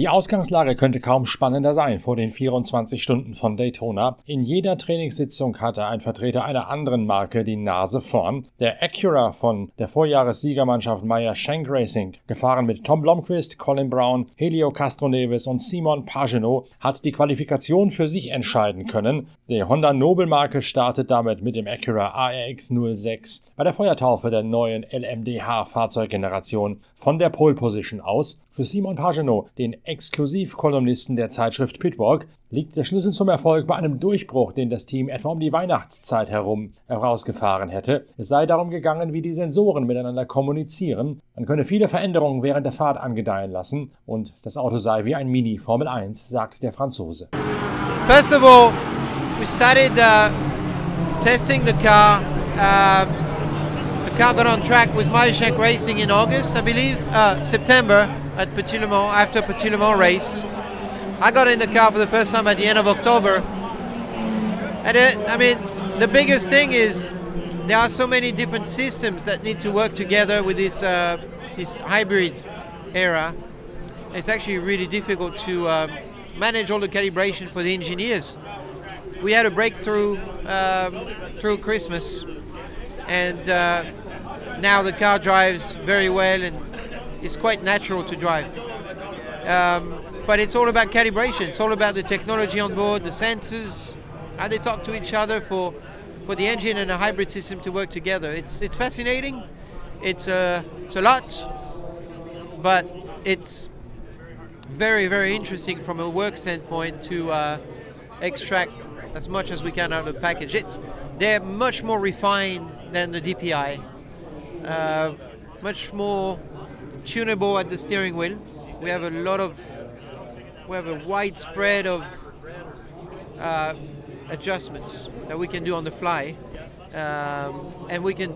Die Ausgangslage könnte kaum spannender sein vor den 24 Stunden von Daytona. In jeder Trainingssitzung hatte ein Vertreter einer anderen Marke die Nase vorn. Der Acura von der Vorjahressiegermannschaft Meyer Shank Racing, gefahren mit Tom Blomqvist, Colin Brown, Helio Castroneves und Simon Pagenaud, hat die Qualifikation für sich entscheiden können. Die Honda Nobelmarke startet damit mit dem Acura ARX 06 bei der Feuertaufe der neuen LMDH-Fahrzeuggeneration von der Pole Position aus. Für Simon Pagenaud, den Exklusivkolumnisten der Zeitschrift Pitwalk, liegt der Schlüssel zum Erfolg bei einem Durchbruch, den das Team etwa um die Weihnachtszeit herum herausgefahren hätte. Es sei darum gegangen, wie die Sensoren miteinander kommunizieren. Man könne viele Veränderungen während der Fahrt angedeihen lassen und das Auto sei wie ein Mini Formel 1, sagt der Franzose. First of all, we started uh, testing the car. Uh, the car got on track with Marishank Racing in August, I believe, uh, September at Petit Le Mans, after Petit Le Mans race. I got in the car for the first time at the end of October. And it, I mean, the biggest thing is there are so many different systems that need to work together with this, uh, this hybrid era. It's actually really difficult to um, manage all the calibration for the engineers. We had a breakthrough um, through Christmas, and uh, now the car drives very well and it's quite natural to drive. Um, but it's all about calibration. It's all about the technology on board, the sensors, how they talk to each other for for the engine and a hybrid system to work together. It's it's fascinating. It's a it's a lot, but it's very very interesting from a work standpoint to uh, extract as much as we can out of the package. It's they're much more refined than the DPI, uh, much more tunable at the steering wheel. We have a lot of we have a wide spread of uh, adjustments that we can do on the fly, um, and we can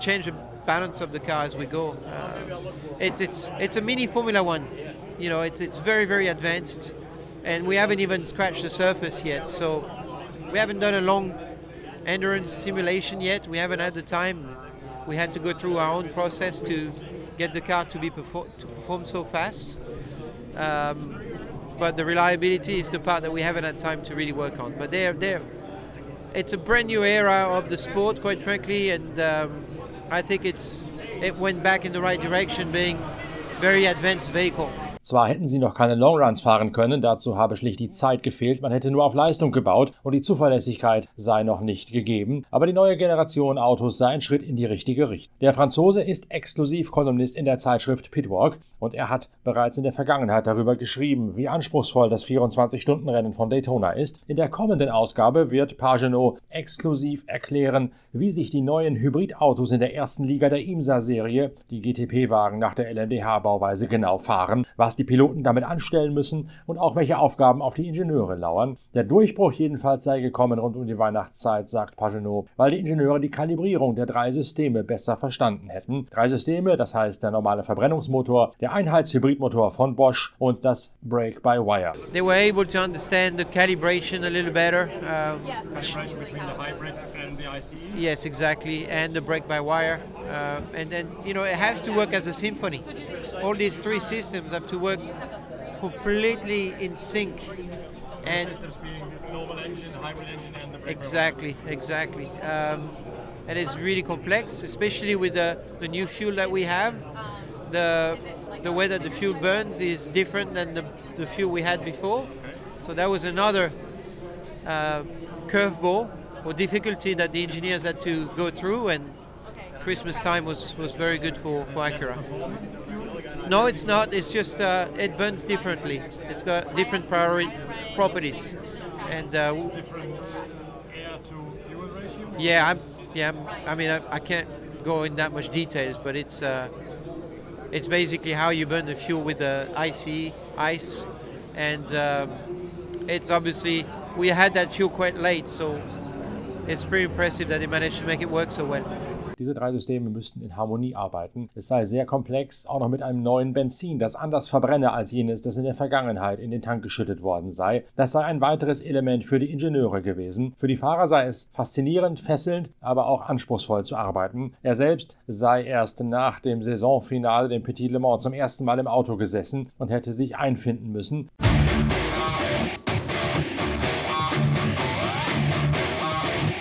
change the balance of the car as we go. Uh, it's it's it's a mini Formula One, you know. It's it's very very advanced, and we haven't even scratched the surface yet. So we haven't done a long endurance simulation yet. We haven't had the time. We had to go through our own process to get the car to be perfor- to perform so fast. Um, but the reliability is the part that we haven't had time to really work on. But they're, they're, it's a brand new era of the sport, quite frankly, and um, I think it's it went back in the right direction, being very advanced vehicle. Zwar hätten sie noch keine Longruns fahren können, dazu habe schlicht die Zeit gefehlt, man hätte nur auf Leistung gebaut und die Zuverlässigkeit sei noch nicht gegeben, aber die neue Generation Autos sei ein Schritt in die richtige Richtung. Der Franzose ist Exklusivkolumnist in der Zeitschrift Pitwalk und er hat bereits in der Vergangenheit darüber geschrieben, wie anspruchsvoll das 24-Stunden-Rennen von Daytona ist. In der kommenden Ausgabe wird Pagenot exklusiv erklären, wie sich die neuen Hybridautos in der ersten Liga der IMSA-Serie, die GTP-Wagen nach der LMDH-Bauweise genau fahren, was die Piloten damit anstellen müssen und auch welche Aufgaben auf die Ingenieure lauern. Der Durchbruch jedenfalls sei gekommen rund um die Weihnachtszeit, sagt Pagenot, weil die Ingenieure die Kalibrierung der drei Systeme besser verstanden hätten. Drei Systeme, das heißt der normale Verbrennungsmotor, der Einheitshybridmotor von Bosch und das Brake-by-Wire. They were able to understand the calibration a little better. Uh, calibration between the hybrid and the ICE. Yes, exactly, and the brake-by-wire, uh, and then you know it has to work as a symphony. All these three systems have to work completely in sync, and Systems being normal engine, hybrid engine, and the brake exactly, exactly. Um, and it's really complex, especially with the, the new fuel that we have. The the way that the fuel burns is different than the, the fuel we had before. So that was another uh, curveball or difficulty that the engineers had to go through, and Christmas time was, was very good for, for Acura. No, it's not. It's just uh, it burns differently. It's got different priori- properties, and uh, w- different air to fuel ratio. yeah, I'm, yeah. I'm- I mean, I, I can't go in that much details, but it's uh, it's basically how you burn the fuel with the IC ice, and um, it's obviously we had that fuel quite late, so it's pretty impressive that they managed to make it work so well. Diese drei Systeme müssten in Harmonie arbeiten. Es sei sehr komplex, auch noch mit einem neuen Benzin, das anders verbrenne als jenes, das in der Vergangenheit in den Tank geschüttet worden sei. Das sei ein weiteres Element für die Ingenieure gewesen. Für die Fahrer sei es faszinierend, fesselnd, aber auch anspruchsvoll zu arbeiten. Er selbst sei erst nach dem Saisonfinale, dem Petit Le Mans, zum ersten Mal im Auto gesessen und hätte sich einfinden müssen.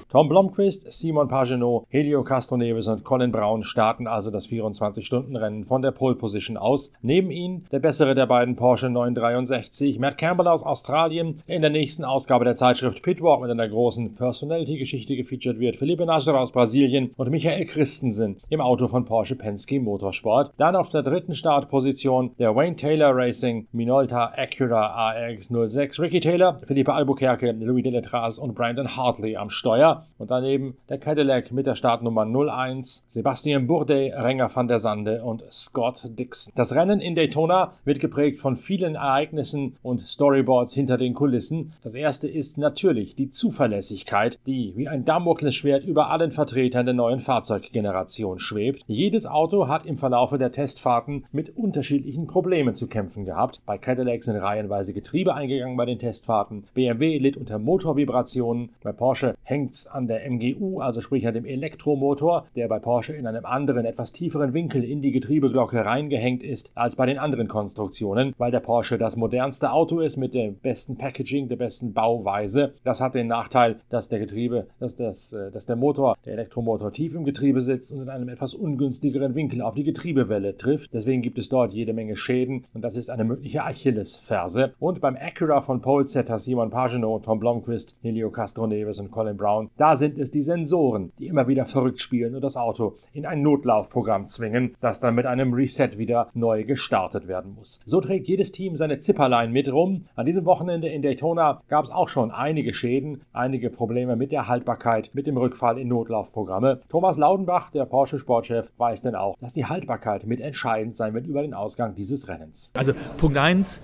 Tom Blomqvist, Simon Pagenaud, Helio Castroneves und Colin Brown starten also das 24-Stunden-Rennen von der Pole Position aus. Neben ihnen der bessere der beiden Porsche 963, Matt Campbell aus Australien, der in der nächsten Ausgabe der Zeitschrift Pitwalk mit einer großen Personality-Geschichte gefeatured wird, Felipe Nasr aus Brasilien und Michael Christensen im Auto von Porsche Penske Motorsport. Dann auf der dritten Startposition der Wayne Taylor Racing Minolta Acura AX06, Ricky Taylor, Felipe Albuquerque, Louis Deletras und Brandon Hartley am Steuer und daneben der Cadillac mit der Startnummer 01, Sebastian Bourdais, Renger van der Sande und Scott Dixon. Das Rennen in Daytona wird geprägt von vielen Ereignissen und Storyboards hinter den Kulissen. Das erste ist natürlich die Zuverlässigkeit, die wie ein Damoklesschwert über allen Vertretern der neuen Fahrzeuggeneration schwebt. Jedes Auto hat im Verlaufe der Testfahrten mit unterschiedlichen Problemen zu kämpfen gehabt. Bei Cadillac sind reihenweise Getriebe eingegangen bei den Testfahrten. BMW litt unter Motorvibrationen. Bei Porsche hängt es an der MGU, also sprich an dem Elektromotor, der bei Porsche in einem anderen, etwas tieferen Winkel in die Getriebeglocke reingehängt ist als bei den anderen Konstruktionen, weil der Porsche das modernste Auto ist mit dem besten Packaging, der besten Bauweise. Das hat den Nachteil, dass der Getriebe, dass, das, äh, dass der Motor, der Elektromotor tief im Getriebe sitzt und in einem etwas ungünstigeren Winkel auf die Getriebewelle trifft. Deswegen gibt es dort jede Menge Schäden und das ist eine mögliche Achillesferse. Und beim Acura von Polesetter Simon Pagenaud, Tom Blomqvist, Helio Castroneves und Colin Brown da sind es die Sensoren, die immer wieder verrückt spielen und das Auto in ein Notlaufprogramm zwingen, das dann mit einem Reset wieder neu gestartet werden muss. So trägt jedes Team seine Zipperlein mit rum. An diesem Wochenende in Daytona gab es auch schon einige Schäden, einige Probleme mit der Haltbarkeit, mit dem Rückfall in Notlaufprogramme. Thomas Laudenbach, der Porsche Sportchef, weiß denn auch, dass die Haltbarkeit mit entscheidend sein wird über den Ausgang dieses Rennens. Also Punkt 1,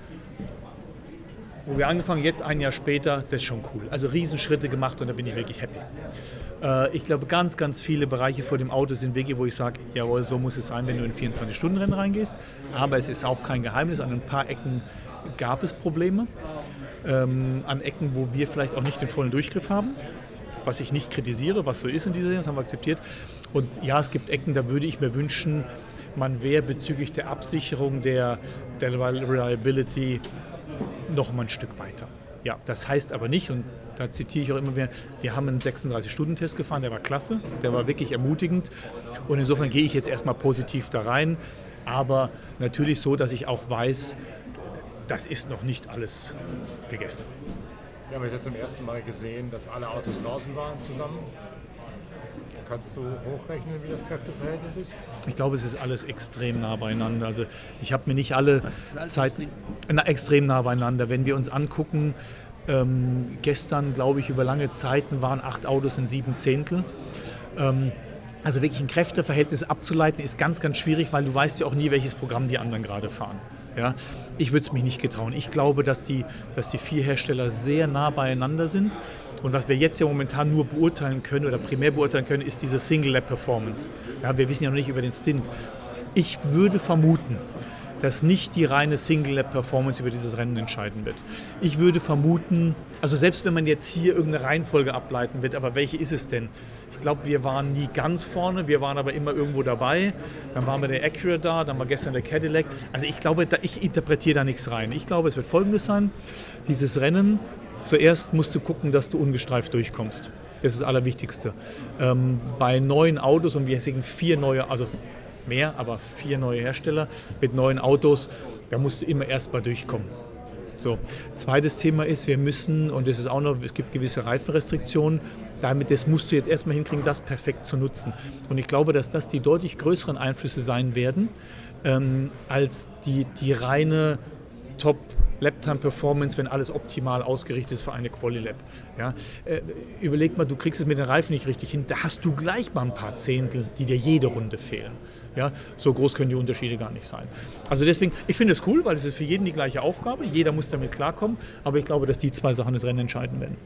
wo wir angefangen, jetzt ein Jahr später, das ist schon cool. Also Riesenschritte gemacht und da bin ich wirklich happy. Äh, ich glaube, ganz, ganz viele Bereiche vor dem Auto sind Wege, wo ich sage, jawohl, so muss es sein, wenn du in 24-Stunden-Rennen reingehst. Aber es ist auch kein Geheimnis, an ein paar Ecken gab es Probleme. Ähm, an Ecken, wo wir vielleicht auch nicht den vollen Durchgriff haben, was ich nicht kritisiere, was so ist in dieser Saison, das haben wir akzeptiert. Und ja, es gibt Ecken, da würde ich mir wünschen, man wäre bezüglich der Absicherung der, der Reliability noch mal ein Stück weiter. Ja, das heißt aber nicht, und da zitiere ich auch immer wieder, wir haben einen 36-Stunden-Test gefahren, der war klasse, der war wirklich ermutigend. Und insofern gehe ich jetzt erstmal positiv da rein, aber natürlich so, dass ich auch weiß, das ist noch nicht alles gegessen. Wir haben jetzt zum ersten Mal gesehen, dass alle Autos draußen waren zusammen. Kannst du hochrechnen, wie das Kräfteverhältnis ist? Ich glaube, es ist alles extrem nah beieinander. Also ich habe mir nicht alle Zeiten extrem? extrem nah beieinander. Wenn wir uns angucken, ähm, gestern, glaube ich, über lange Zeiten waren acht Autos in sieben Zehntel. Ähm, also wirklich ein Kräfteverhältnis abzuleiten ist ganz, ganz schwierig, weil du weißt ja auch nie, welches Programm die anderen gerade fahren. Ja, ich würde es mich nicht getrauen. Ich glaube, dass die, dass die vier Hersteller sehr nah beieinander sind. Und was wir jetzt ja momentan nur beurteilen können oder primär beurteilen können, ist diese Single-Lab-Performance. Ja, wir wissen ja noch nicht über den Stint. Ich würde vermuten, dass nicht die reine Single-Lap-Performance über dieses Rennen entscheiden wird. Ich würde vermuten, also selbst wenn man jetzt hier irgendeine Reihenfolge ableiten wird, aber welche ist es denn? Ich glaube, wir waren nie ganz vorne, wir waren aber immer irgendwo dabei. Dann waren wir der Acura da, dann war gestern der Cadillac. Also ich glaube, ich interpretiere da nichts rein. Ich glaube, es wird folgendes sein, dieses Rennen, zuerst musst du gucken, dass du ungestreift durchkommst. Das ist das Allerwichtigste. Ähm, bei neuen Autos, und wir sehen vier neue, also mehr, aber vier neue Hersteller mit neuen Autos. Da musst du immer erst mal durchkommen. So. Zweites Thema ist, wir müssen, und das ist auch noch, es gibt gewisse Reifenrestriktionen, damit das musst du jetzt erstmal hinkriegen, das perfekt zu nutzen. Und ich glaube, dass das die deutlich größeren Einflüsse sein werden, ähm, als die, die reine Top Laptime Performance, wenn alles optimal ausgerichtet ist für eine Quali Lab. Ja, äh, überleg mal, du kriegst es mit den Reifen nicht richtig hin, da hast du gleich mal ein paar Zehntel, die dir jede Runde fehlen. Ja, so groß können die Unterschiede gar nicht sein. Also deswegen, ich finde es cool, weil es ist für jeden die gleiche Aufgabe. Jeder muss damit klarkommen. Aber ich glaube, dass die zwei Sachen das Rennen entscheiden werden.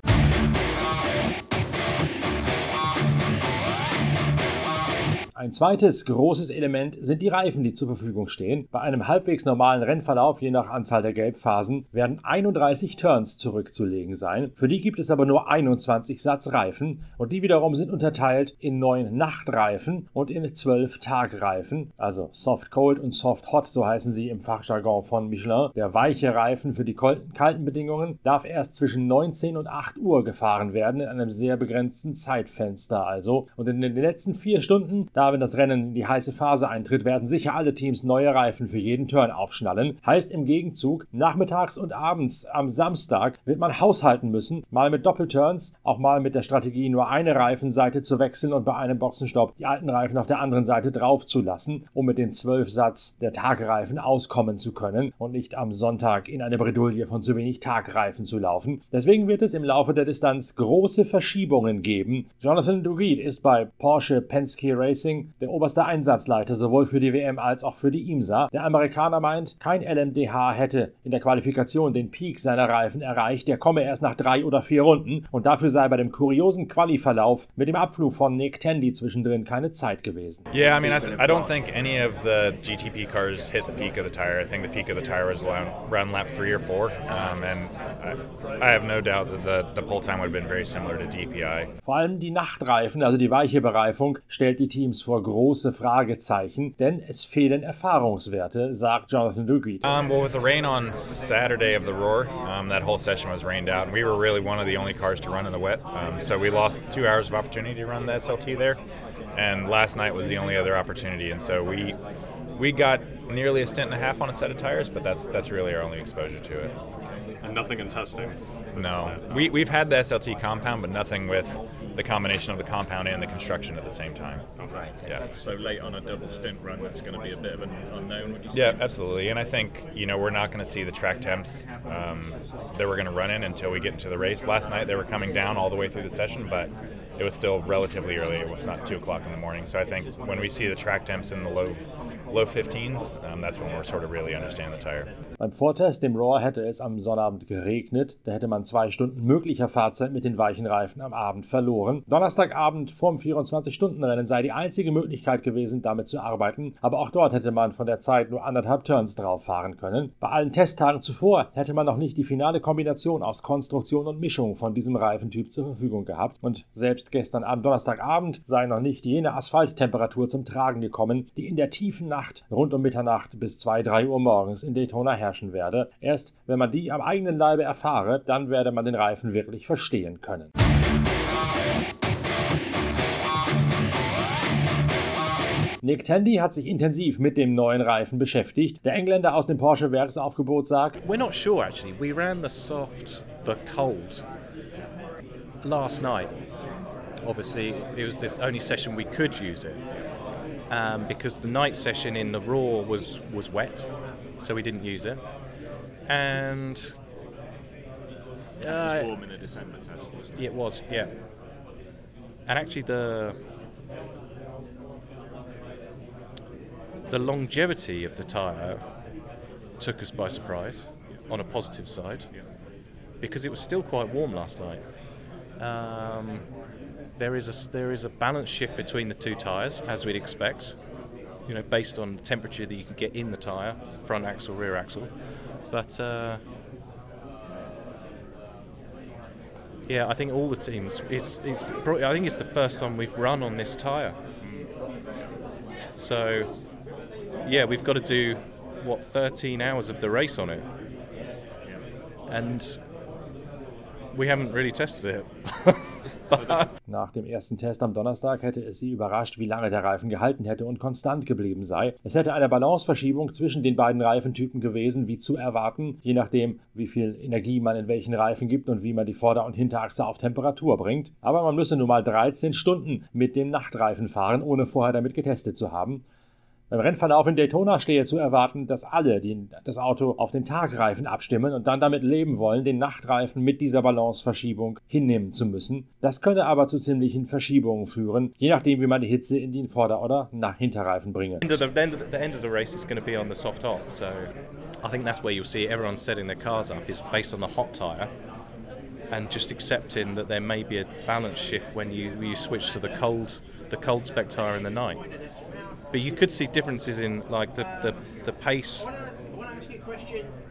Ein zweites großes Element sind die Reifen, die zur Verfügung stehen. Bei einem halbwegs normalen Rennverlauf, je nach Anzahl der Gelbphasen, werden 31 Turns zurückzulegen sein. Für die gibt es aber nur 21 Satz Reifen und die wiederum sind unterteilt in neun Nachtreifen und in zwölf Tagreifen, also Soft Cold und Soft Hot, so heißen sie im Fachjargon von Michelin. Der weiche Reifen für die kalten Bedingungen darf erst zwischen 19 und 8 Uhr gefahren werden, in einem sehr begrenzten Zeitfenster also. Und in den letzten vier Stunden, da wenn das Rennen in die heiße Phase eintritt, werden sicher alle Teams neue Reifen für jeden Turn aufschnallen. Heißt im Gegenzug, nachmittags und abends am Samstag wird man haushalten müssen, mal mit Doppelturns, auch mal mit der Strategie, nur eine Reifenseite zu wechseln und bei einem Boxenstopp die alten Reifen auf der anderen Seite drauf zu lassen, um mit den zwölf Satz der Tagreifen auskommen zu können und nicht am Sonntag in eine Bredouille von zu wenig Tagreifen zu laufen. Deswegen wird es im Laufe der Distanz große Verschiebungen geben. Jonathan Duguid ist bei Porsche Penske Racing der oberste Einsatzleiter sowohl für die WM als auch für die IMSA. Der Amerikaner meint, kein LMDH hätte in der Qualifikation den Peak seiner Reifen erreicht. Der komme erst nach drei oder vier Runden und dafür sei bei dem kuriosen Quali-Verlauf mit dem Abflug von Nick Tandy zwischendrin keine Zeit gewesen. Yeah, I mean, I, th I don't think any of the GTP cars hit the peak of the tire. I think the peak of the tire was around, lap three or four, um, and I, I, have no doubt that the, the pull time would have been very similar to DPI. Vor allem die Nachtreifen, also die weiche Bereifung, stellt die Teams vor große Fragezeichen, denn es fehlen Erfahrungswerte, sagt Jonathan Duguid. Um, well, with the rain on Saturday of the Roar, um, that whole session was rained out, and we were really one of the only cars to run in the wet. Um, so we lost two hours of opportunity to run the SLT there, and last night was the only other opportunity, and so we we got nearly a stint and a half on a set of tires, but that's that's really our only exposure to it. And nothing in testing. No, we we've had the SLT compound, but nothing with the combination of the compound and the construction at the same time. Okay. Yeah. So late on a double stint run, that's going to be a bit of an unknown. Would you say? Yeah, absolutely. And I think you know we're not going to see the track temps um, that we're going to run in until we get into the race. Last night they were coming down all the way through the session, but it was still relatively early. It was not two o'clock in the morning. So I think when we see the track temps in the low low 15s, um, that's when we're sort of really understand the tire. Beim Vortest im Raw hätte es am Sonnabend geregnet. Da hätte man zwei Stunden möglicher Fahrzeit mit den weichen Reifen am Abend verloren. Donnerstagabend vorm 24-Stunden-Rennen sei die einzige Möglichkeit gewesen, damit zu arbeiten. Aber auch dort hätte man von der Zeit nur anderthalb Turns drauf fahren können. Bei allen Testtagen zuvor hätte man noch nicht die finale Kombination aus Konstruktion und Mischung von diesem Reifentyp zur Verfügung gehabt. Und selbst gestern am Donnerstagabend sei noch nicht jene Asphalttemperatur zum Tragen gekommen, die in der tiefen Nacht rund um Mitternacht bis 2, 3 Uhr morgens in Daytona herrschen werde. Erst wenn man die am eigenen Leibe erfahre, dann werde man den Reifen wirklich verstehen können. Nick Tandy hat sich intensiv mit dem neuen Reifen beschäftigt. Der Engländer aus dem Porsche Werksaufgebot sagt: We're not sure actually. We ran the soft but cold last night. Obviously, it was the only session we could use it um, because the night session in the raw was was wet, so we didn't use it. And it was warm in the December test, wasn't it? It was, yeah. And actually, the the longevity of the tyre took us by surprise on a positive side because it was still quite warm last night. Um, there is a there is a balance shift between the two tyres as we'd expect, you know, based on the temperature that you can get in the tyre, front axle, rear axle. But uh, yeah, I think all the teams. It's it's. I think it's the first time we've run on this tyre. So yeah, we've got to do what 13 hours of the race on it, and we haven't really tested it. Nach dem ersten Test am Donnerstag hätte es sie überrascht, wie lange der Reifen gehalten hätte und konstant geblieben sei. Es hätte eine Balanceverschiebung zwischen den beiden Reifentypen gewesen, wie zu erwarten, je nachdem, wie viel Energie man in welchen Reifen gibt und wie man die Vorder- und Hinterachse auf Temperatur bringt. Aber man müsse nun mal 13 Stunden mit dem Nachtreifen fahren, ohne vorher damit getestet zu haben. Beim Rennverlauf in Daytona stehe zu erwarten, dass alle die, das Auto auf den Tagreifen abstimmen und dann damit leben wollen, den Nachtreifen mit dieser Balanceverschiebung hinnehmen zu müssen. Das könne aber zu ziemlichen Verschiebungen führen, je nachdem, wie man die Hitze in den Vorder- oder nach Hinterreifen bringe. The end, of the, the end of the race is going to be on the soft hot, so I think that's where you'll see everyone setting their cars up is based on the hot tyre and just accepting that there may be a balance shift when you, you switch to the cold the cold spec tire in the night. But you could see differences in like the, the, the pace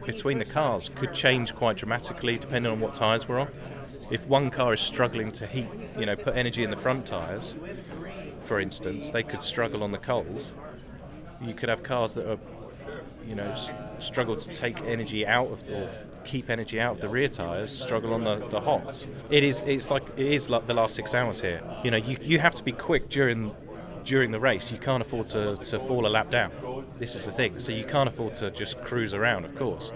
between the cars could change quite dramatically depending on what tyres we're on. If one car is struggling to heat, you know, put energy in the front tyres, for instance, they could struggle on the cold. You could have cars that are, you know, struggle to take energy out of the, keep energy out of the rear tyres, struggle on the, the hot. It is, it's like it is like the last six hours here. You know, you, you have to be quick during during the race. You can't afford to, to fall a lap down. This is the thing. So you can't afford to just cruise around, of course.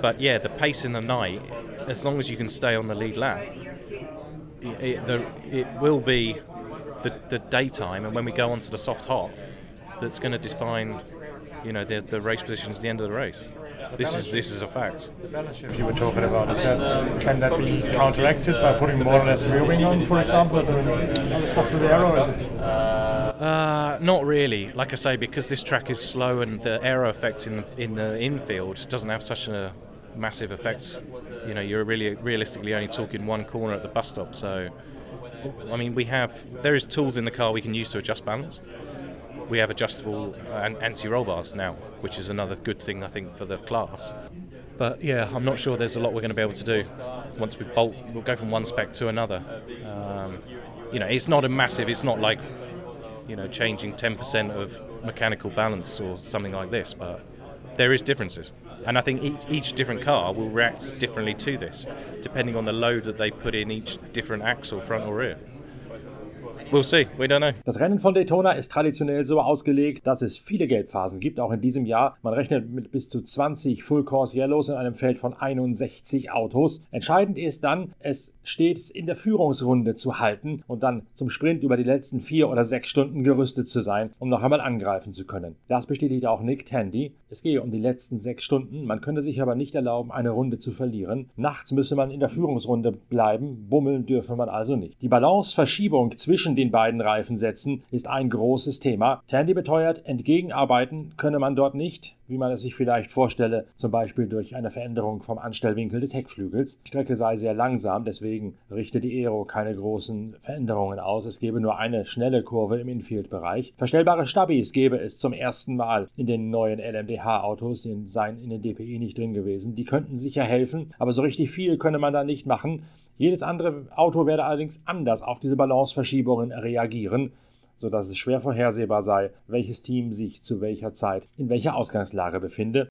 But yeah, the pace in the night, as long as you can stay on the lead lap, it, it, the, it will be the, the daytime, and when we go on to the soft hot, that's going to define, you know, the, the race position is the end of the race. This is this is a fact. The balance shift you were talking about, is that, can that be counteracted by putting more or less rear wing on, for example, as stop to the arrow? Is it? Uh, not really. Like I say, because this track is slow and the aero effect in in the infield doesn't have such a massive effect. You know, you're really realistically only talking one corner at the bus stop. So, I mean, we have there is tools in the car we can use to adjust balance. We have adjustable uh, anti-roll bars now, which is another good thing I think for the class. But yeah, I'm not sure there's a lot we're going to be able to do once we bolt. We'll go from one spec to another. Um, you know, it's not a massive. It's not like you know changing 10% of mechanical balance or something like this, but there is differences. And I think each, each different car will react differently to this, depending on the load that they put in each different axle, front or rear. We'll see. We don't know. Das Rennen von Daytona ist traditionell so ausgelegt, dass es viele Gelbphasen gibt, auch in diesem Jahr. Man rechnet mit bis zu 20 Full Course Yellows in einem Feld von 61 Autos. Entscheidend ist dann, es stets in der Führungsrunde zu halten und dann zum Sprint über die letzten vier oder sechs Stunden gerüstet zu sein, um noch einmal angreifen zu können. Das bestätigt auch Nick Tandy. Es gehe um die letzten sechs Stunden. Man könne sich aber nicht erlauben, eine Runde zu verlieren. Nachts müsse man in der Führungsrunde bleiben. Bummeln dürfe man also nicht. Die Balanceverschiebung zwischen den beiden Reifensätzen ist ein großes Thema. Tandy beteuert, entgegenarbeiten könne man dort nicht, wie man es sich vielleicht vorstelle, zum Beispiel durch eine Veränderung vom Anstellwinkel des Heckflügels. Die Strecke sei sehr langsam, deswegen richte die Aero keine großen Veränderungen aus. Es gebe nur eine schnelle Kurve im Infield-Bereich. Verstellbare Stabis gäbe es zum ersten Mal in den neuen LMDH-Autos, die seien in den DPI nicht drin gewesen. Die könnten sicher helfen, aber so richtig viel könne man da nicht machen. Jedes andere Auto werde allerdings anders auf diese Balanceverschiebungen reagieren, sodass es schwer vorhersehbar sei, welches Team sich zu welcher Zeit in welcher Ausgangslage befinde.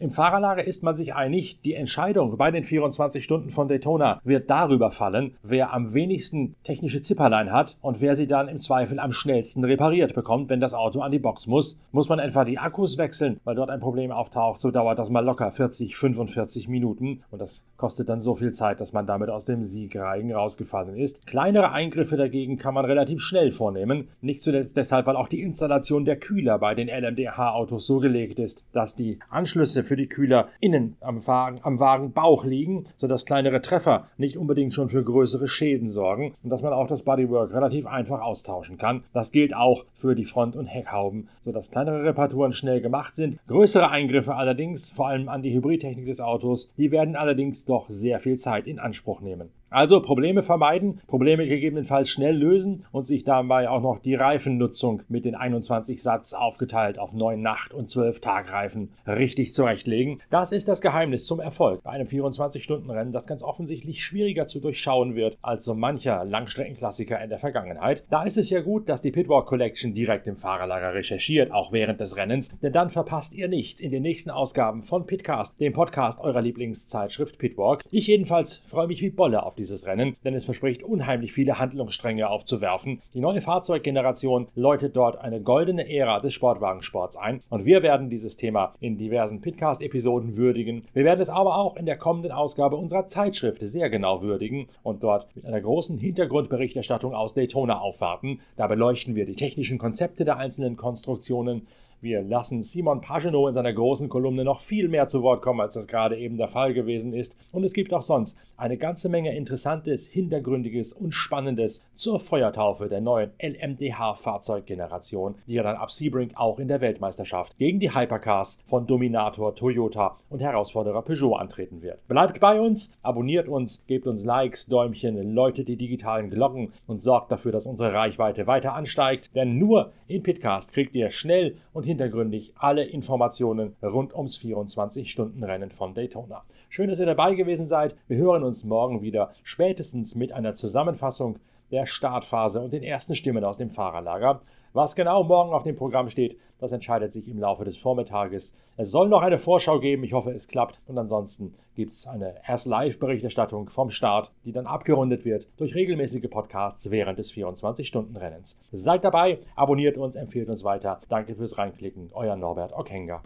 Im Fahrerlager ist man sich einig, die Entscheidung bei den 24 Stunden von Daytona wird darüber fallen, wer am wenigsten technische Zipperlein hat und wer sie dann im Zweifel am schnellsten repariert bekommt, wenn das Auto an die Box muss. Muss man etwa die Akkus wechseln, weil dort ein Problem auftaucht, so dauert das mal locker 40, 45 Minuten und das kostet dann so viel Zeit, dass man damit aus dem Siegreigen rausgefallen ist. Kleinere Eingriffe dagegen kann man relativ schnell vornehmen, nicht zuletzt deshalb, weil auch die Installation der Kühler bei den LMDH-Autos so gelegt ist, dass die Anschlüsse für die Kühler innen am Wagen, am Wagenbauch liegen, sodass kleinere Treffer nicht unbedingt schon für größere Schäden sorgen und dass man auch das Bodywork relativ einfach austauschen kann. Das gilt auch für die Front- und Heckhauben, sodass kleinere Reparaturen schnell gemacht sind. Größere Eingriffe allerdings, vor allem an die Hybridtechnik des Autos, die werden allerdings doch sehr viel Zeit in Anspruch nehmen. Also Probleme vermeiden, Probleme gegebenenfalls schnell lösen und sich dabei auch noch die Reifennutzung mit den 21 Satz aufgeteilt auf 9 Nacht- und 12 Tagreifen richtig zurechtlegen. Das ist das Geheimnis zum Erfolg bei einem 24-Stunden-Rennen, das ganz offensichtlich schwieriger zu durchschauen wird als so mancher Langstreckenklassiker in der Vergangenheit. Da ist es ja gut, dass die Pitwalk Collection direkt im Fahrerlager recherchiert, auch während des Rennens, denn dann verpasst ihr nichts in den nächsten Ausgaben von Pitcast, dem Podcast eurer Lieblingszeitschrift Pitwalk. Ich jedenfalls freue mich wie Bolle auf dieses Rennen, denn es verspricht unheimlich viele Handlungsstränge aufzuwerfen. Die neue Fahrzeuggeneration läutet dort eine goldene Ära des Sportwagensports ein und wir werden dieses Thema in diversen Pitcast-Episoden würdigen. Wir werden es aber auch in der kommenden Ausgabe unserer Zeitschrift sehr genau würdigen und dort mit einer großen Hintergrundberichterstattung aus Daytona aufwarten. Da beleuchten wir die technischen Konzepte der einzelnen Konstruktionen, Wir lassen Simon Pagenaud in seiner großen Kolumne noch viel mehr zu Wort kommen, als das gerade eben der Fall gewesen ist. Und es gibt auch sonst eine ganze Menge Interessantes, Hintergründiges und Spannendes zur Feuertaufe der neuen LMDH-Fahrzeuggeneration, die ja dann ab Sebring auch in der Weltmeisterschaft gegen die Hypercars von Dominator Toyota und Herausforderer Peugeot antreten wird. Bleibt bei uns, abonniert uns, gebt uns Likes, Däumchen, läutet die digitalen Glocken und sorgt dafür, dass unsere Reichweite weiter ansteigt, denn nur in Pitcast kriegt ihr schnell und hintergründig alle Informationen rund ums 24-Stunden-Rennen von Daytona. Schön, dass ihr dabei gewesen seid. Wir hören uns morgen wieder, spätestens mit einer Zusammenfassung der Startphase und den ersten Stimmen aus dem Fahrerlager. Was genau morgen auf dem Programm steht, das entscheidet sich im Laufe des Vormittages. Es soll noch eine Vorschau geben, ich hoffe, es klappt. Und ansonsten gibt es eine erst Live-Berichterstattung vom Start, die dann abgerundet wird durch regelmäßige Podcasts während des 24-Stunden-Rennens. Seid dabei, abonniert uns, empfehlt uns weiter. Danke fürs Reinklicken, euer Norbert Okenga.